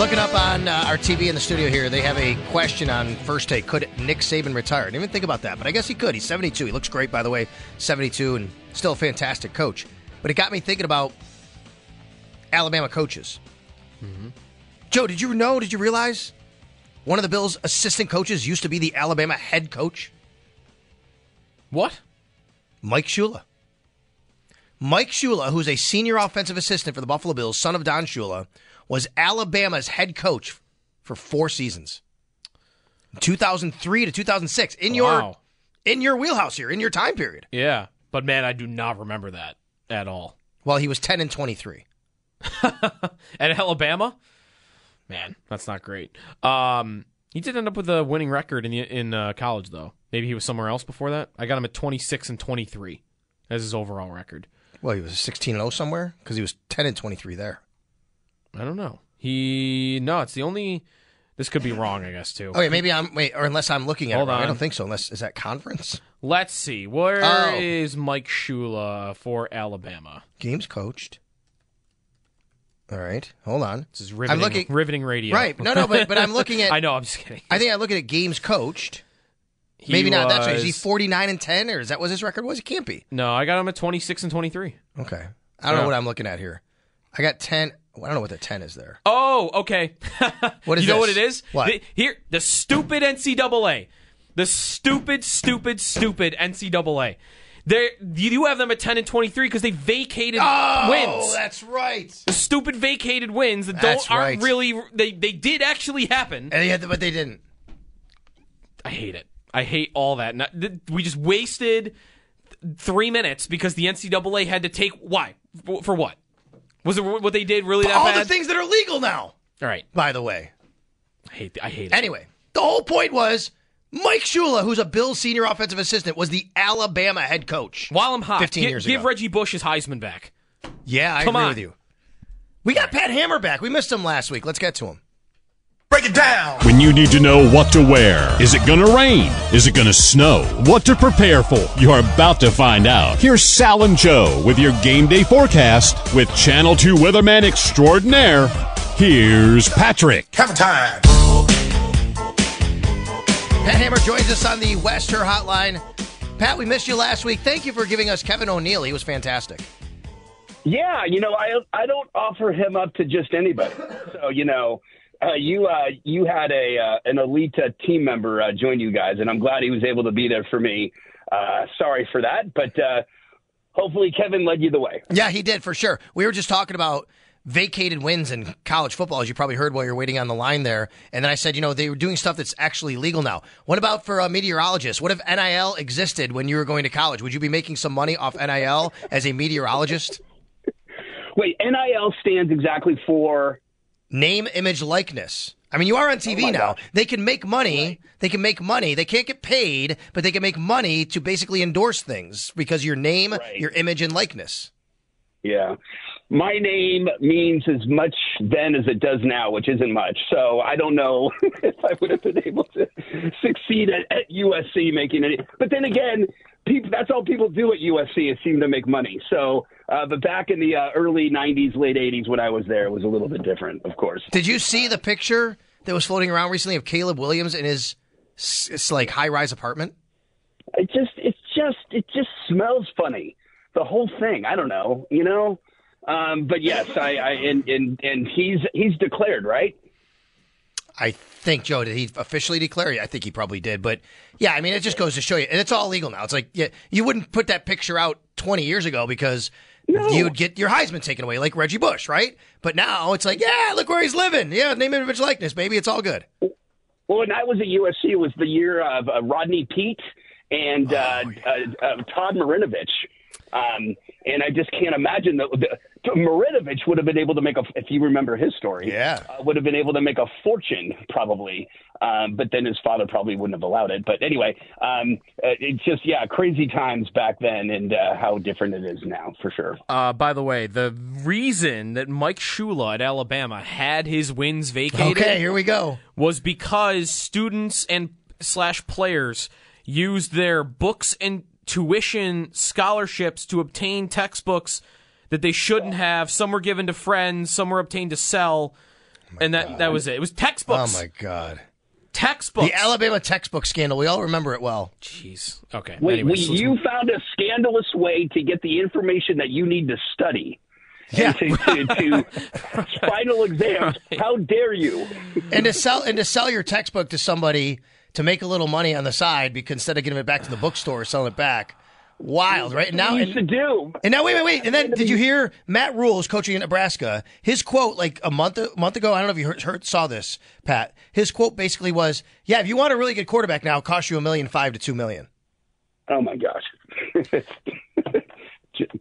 Looking up on uh, our TV in the studio here, they have a question on first take. Could Nick Saban retire? I didn't even think about that, but I guess he could. He's 72. He looks great, by the way. 72 and still a fantastic coach. But it got me thinking about Alabama coaches. Joe, did you know, did you realize one of the Bills' assistant coaches used to be the Alabama head coach? What? Mike Shula. Mike Shula, who's a senior offensive assistant for the Buffalo Bills, son of Don Shula, was Alabama's head coach for four seasons. 2003 to 2006 in your Wow. in your wheelhouse here, in your time period. Yeah. But man, I do not remember that at all. Well, he was 10 and 23. At Alabama? Man, that's not great. Um, he did end up with a winning record in the, in uh, college, though. Maybe he was somewhere else before that. I got him at 26 and 23 as his overall record. Well, he was 16 and 0 somewhere because he was 10 and 23 there. I don't know. He no, it's the only. This could be wrong, I guess too. Okay, maybe I'm wait, or unless I'm looking at Hold it wrong. I don't think so. Unless is that conference Let's see. Where oh. is Oh. Mike Shula for Alabama? games coached. All right, hold on. This is riveting, looking- riveting radio. Right, no, no, but but I'm looking at. I know. I'm just kidding. I think I'm looking at games coached. He Maybe not. That's right. Is he 49 and 10, or is that what his record was? He can't be. No, I got him at 26 and 23. Okay. I don't know Yeah. what I'm looking at here. I got 10. I don't know what the 10 is there. Oh, okay. What is this? you know this? what it is? What? The- here, the stupid NCAA, the stupid, stupid, stupid NCAA. They you do have them at ten and twenty three because they vacated oh, wins. Oh, that's right. the stupid vacated wins that That's don't aren't right. really they they did actually happen. And they had, but they didn't. I hate it. I hate all that. Not- th- We just wasted th- three minutes because the NCAA had to take why for, for what was it what they did really that All bad? the things that are legal now, all right, by the way. I hate I hate it. Anyway, the whole point was Mike Shula, who's a Bill senior offensive assistant, was the Alabama head coach. While I'm hot, 15 gi- years give ago. Reggie Bush his Heisman back. Yeah, I Come agree on. with you. We got Pat Hammer back. We missed him last week. Let's get to him. Break it down. When you need to know what to wear. Is it going to rain? Is it going to snow? What to prepare for? You're about to find out. Here's Sal and Joe with your game day forecast with Channel 2 weatherman extraordinaire. Here's Patrick. Have a time. Pat Hammer joins us on the West Her Hotline. Pat, we missed you last week. Thank you for giving us Kevin O'Neill. He was fantastic. Yeah, you know, I I don't offer him up to just anybody. So you know, uh, you uh, you had a uh, an elite uh, team member uh, join you guys, and I'm glad he was able to be there for me. Uh, sorry for that, but uh, hopefully Kevin led you the way. Yeah, he did for sure. We were just talking about vacated wins in college football, as you probably heard while you're waiting on the line there. And then I said, you know, they were doing stuff that's actually legal now. What about for a meteorologist? What if NIL existed when you were going to college? Would you be making some money off NIL as a meteorologist? Wait, NIL stands exactly for Name, image, likeness. I mean, you are on TV Oh now. gosh. They can make money. They can make money. They can't get paid, but they can make money to basically endorse things because your name, Right. your image, and likeness. Yeah. My name means as much then as it does now, which isn't much. So I don't know if I would have been able to succeed at, at USC making it. But then again, people, that's all people do at USC is seem to make money. So, uh, but back in the uh, early 90s, late 80s when I was there, it was a little bit different, of course. Did you see the picture that was floating around recently of Caleb Williams in his it's like high rise apartment? It just, it's just, it just smells funny. The whole thing. I don't know, you know. Um, but yes, I, I and, and and he's he's declared right. I think Joe did he officially declare? I think he probably did. But yeah, I mean, it just goes to show you, and it's all legal now. It's like yeah, you wouldn't put that picture out 20 years ago because you would get your Heisman taken away, like Reggie Bush, right? But now it's like, yeah, look where he's living. Yeah, name, image, likeness, baby. It's all good. Well, when I was at USC, it was the year of uh, Rodney Peete and uh, uh, uh, Todd Marinovich. Um, and I just can't imagine that the, Marinovich would have been able to make a, if you remember his story, Yeah. uh, would have been able to make a fortune probably. Um, but then his father probably wouldn't have allowed it. But anyway, um, uh, it's just, yeah, crazy times back then and uh, how different it is now for sure. Uh, by the way, the reason that Mike Shula at Alabama had his wins vacated Okay, here we go. was because students and slash players used their books and tuition scholarships to obtain textbooks that they shouldn't have. Some were given to friends, some were obtained to sell, oh and that that was it. It was textbooks. Oh my God. textbooks. The Alabama textbook scandal. We all remember it well. Jeez. Okay. Wait, Anyways, we, let's- you found a scandalous way to get the information that you need to study. Yeah. To, to, to final exams. How dare you? and to sell and to sell your textbook to somebody to make a little money on the side because instead of giving it back to the bookstore, selling it back. Wild, right? And now, What you used to and, do. and now, wait, wait, wait. And then, did you hear Matt Rhule's coaching in Nebraska? His quote, like a month a month ago, I don't know if you heard, heard saw this, Pat. His quote basically was, "Yeah, if you want a really good quarterback now, it costs you a million five to two million. Oh my gosh.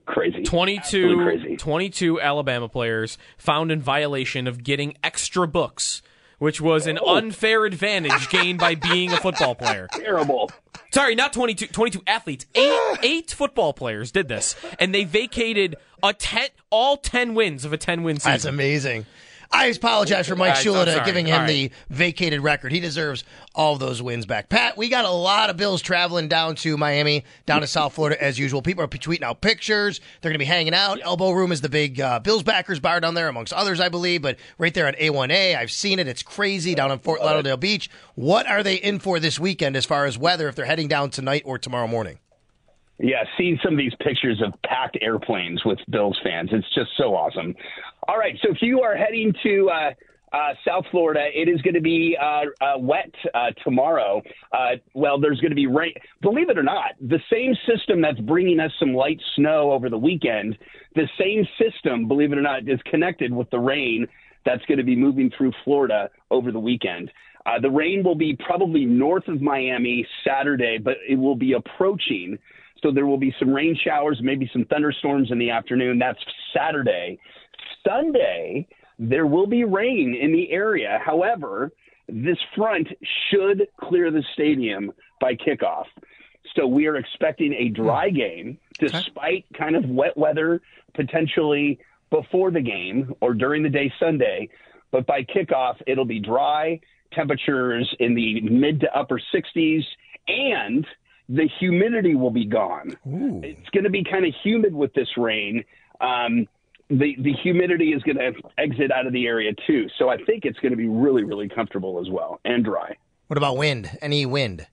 Crazy. 22, crazy. 22 Alabama players found in violation of getting extra books, which was an oh. unfair advantage gained by being a football player. Terrible. Sorry, not 22, 22 athletes. Eight, eight football players did this, and they vacated a ten, all 10 wins of a 10 win season. That's amazing. I apologize for Mike Shula giving him All the vacated record. He deserves all those wins back. Pat, we got a lot of Bills traveling down to Miami, down to South Florida as usual. People are tweeting out pictures. They're going to be hanging out. Elbow Room is the big uh, Bills backers bar down there, amongst others, I believe. But right there on A1A, I've seen it. It's crazy down in Fort Lauderdale Beach. What are they in for this weekend as far as weather if they're heading down tonight or tomorrow morning? Yeah, seeing some of these pictures of packed airplanes with Bills fans, it's just so awesome. All right, so if you are heading to uh, uh, South Florida, it is going to be uh, uh, wet uh, tomorrow. Uh, well, there's going to be rain. Believe it or not, the same system that's bringing us some light snow over the weekend, the same system, believe it or not, is connected with the rain that's going to be moving through Florida over the weekend. The rain will be probably north of Miami Saturday, but it will be approaching. So there will be some rain showers, maybe some thunderstorms in the afternoon. That's Saturday. Sunday, there will be rain in the area. However, this front should clear the stadium by kickoff. So we are expecting a dry hmm. game despite kind of wet weather potentially before the game or during the day Sunday. But by kickoff, it'll be dry, temperatures in the mid to upper 60s, and the humidity will be gone. It's going to be kind of humid with this rain. Um, the the humidity is going to exit out of the area too, so I think it's going to be really really comfortable as well and dry. What about wind? Any wind?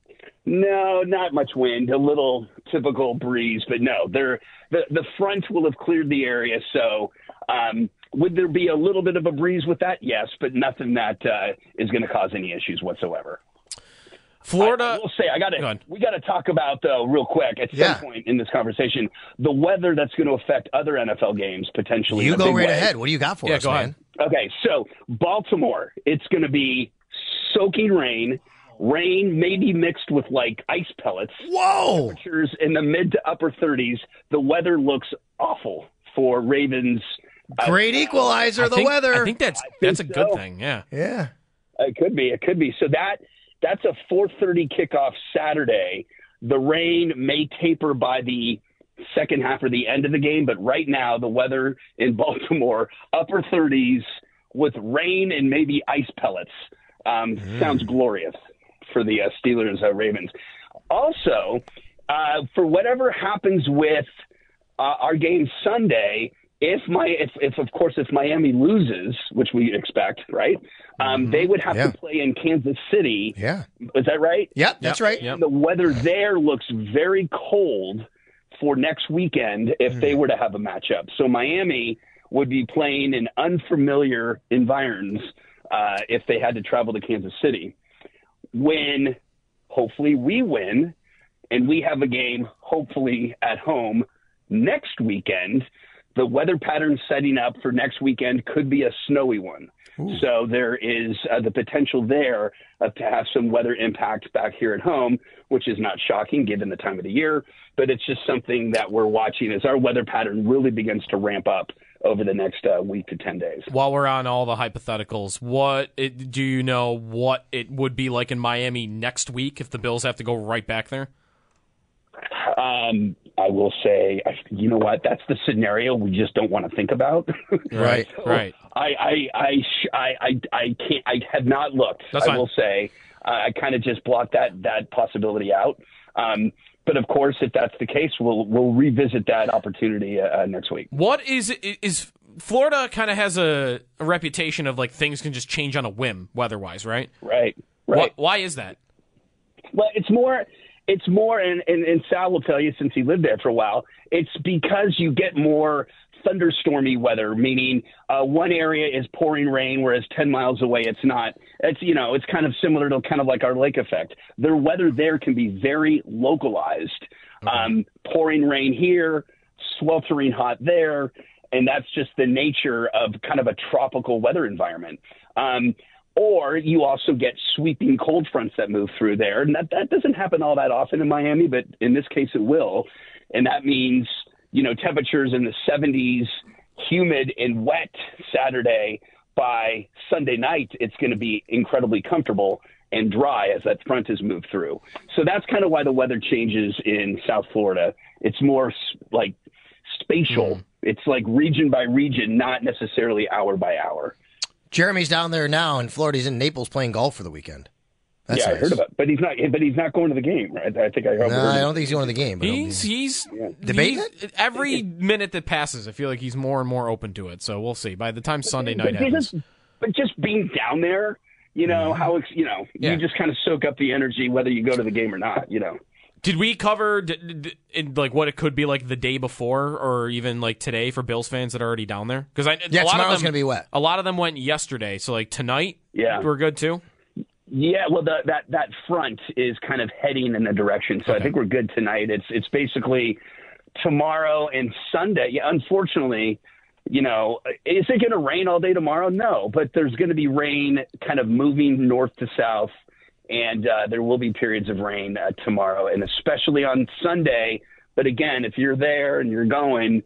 No, not much wind. A little typical breeze, but no, there the the front will have cleared the area. So, um, would there be a little bit of a breeze with that? Yes, but nothing that uh, is going to cause any issues whatsoever. Florida. I, I will say I got Go to on. we got to talk about though real quick at Yeah. some point in this conversation the weather that's going to affect other NFL games potentially. You go right way. ahead. What do you got for Yeah, us, go man? ahead. Okay, so Baltimore, it's going to be soaking rain, rain maybe mixed with like ice pellets. Whoa! Temperatures in the mid to upper 30s. The weather looks awful for Ravens. Uh, Great equalizer, I the think, weather. I think that's that's a good thing. Yeah. yeah. It could be. It could be. So that that's a 4:30 kickoff Saturday. The rain may taper by the second half or the end of the game, but right now the weather in Baltimore upper 30s with rain and maybe ice pellets um, sounds glorious for the uh, Steelers uh, Ravens. Also, uh, for whatever happens with uh, our game Sunday, if my if, if of course if Miami loses, which we expect, right? Um, they would have Yeah. to play in Kansas City. Yeah. Is that right? Yep, that's right. Yep. The weather there looks very cold for next weekend if they were to have a matchup. So Miami would be playing in unfamiliar environs uh, if they had to travel to Kansas City. When hopefully we win and we have a game hopefully at home next weekend, the weather pattern setting up for next weekend could be a snowy one. So there is uh, the potential there uh, to have some weather impact back here at home, which is not shocking given the time of the year, but it's just something that we're watching as our weather pattern really begins to ramp up over the next uh, week to 10 days. While we're on all the hypotheticals, what it, do you know what it would be like in Miami next week if the Bills have to go right back there? Um, I will say, you know what? That's the scenario we just don't want to think about. Right. So Right. I, I, I, sh- I, I, I can't. I have not looked. That's I fine. will say. Uh, I kind of just blocked that that possibility out. Um, but of course, if that's the case, we'll we'll revisit that opportunity uh, next week. What is is Florida kind of has a, a reputation of like things can just change on a whim weather-wise, right? Right. Right. Why, why is that? Well, it's more, it's more, and, and, and Sal will tell you since he lived there for a while, it's because you get more thunderstormy weather, meaning uh, one area is pouring rain, whereas 10 miles away it's not. It's, you know, it's kind of similar to kind of like our lake effect. Their weather there can be very localized. Um, pouring rain here, sweltering hot there, and that's just the nature of kind of a tropical weather environment. Um, or you also get sweeping cold fronts that move through there, and that that doesn't happen all that often in Miami, but in this case it will, and that means you know temperatures in the 70s, humid and wet Saturday. By Sunday night, it's going to be incredibly comfortable and dry as that front has moved through. So that's kind of why the weather changes in South Florida. It's more like spatial. Mm. It's like region by region, not necessarily hour by hour. Jeremy's down there now, and Florida. He's in Naples playing golf for the weekend. That's yeah, I heard about, but he's not. But he's not going to the game, right? I think I heard. No, I don't think he's going to the game. But He's be- he's, Debating he's- every minute that passes. I feel like he's more and more open to it. So we'll see. By the time Sunday night but, happens, just, but just being down there, you know mm-hmm. how it's, you know Yeah. you just kind of soak up the energy whether you go to the game or not. You know. Did we cover d- d- d- in, like what it could be like the day before or even like today for Bills fans that are already down there? Because I Yeah, a lot tomorrow's of them, gonna be wet. A lot of them went yesterday. So like tonight, Yeah. we're good too. Yeah, well, the, that that front is kind of heading in the direction, so I think we're good tonight. It's it's basically tomorrow and Sunday. Yeah, unfortunately, you know, is it going to rain all day tomorrow? No, but there's going to be rain, kind of moving north to south, and uh, there will be periods of rain uh, tomorrow, and especially on Sunday. But again, if you're there and you're going,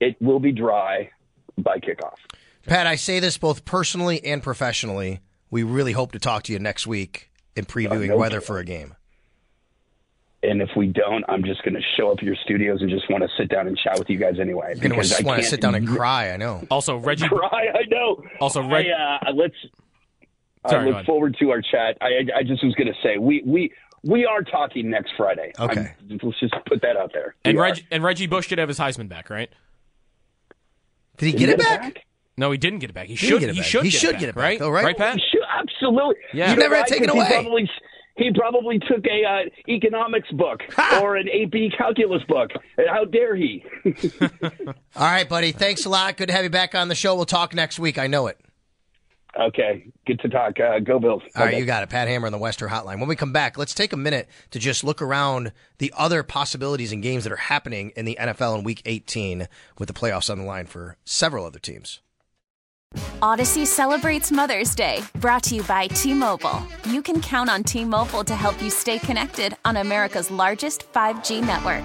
it will be dry by kickoff. Pat, I say this both personally and professionally. We really hope to talk to you next week in previewing no weather kidding. for a game. And if we don't, I'm just going to show up at your studios and just want to sit down and chat with you guys anyway. You're going because to I want to can't sit down and cry. I know. Also, Reggie. cry. I know. Also, Reg- I, uh, let's. Sorry, I look forward to our chat. I, I, I just was going to say we we we are talking next Friday. Okay. I'm- let's just put that out there. and We are. Reggie and Reggie Bush did have his Heisman back, right? Did he Did get you it back? No, he didn't get it back. He He should. get it He back. should. He get should it get it back, right? though, right? Right, Pat? He should- absolutely. Yeah. You He never had why? taken 'Cause away. He probably, he probably took a uh, economics book or an AP calculus book. How dare he? All right, buddy. Thanks a lot. Good to have you back on the show. We'll talk next week. I know it. Okay, good to talk. Uh, go Bills. All right, Okay. you got it. Pat Hammer on the Western Hotline. When we come back, let's take a minute to just look around the other possibilities and games that are happening in the NFL in Week 18 with the playoffs on the line for several other teams. Audacy celebrates Mother's Day, brought to you by T Mobile. You can count on T Mobile to help you stay connected on America's largest 5G network.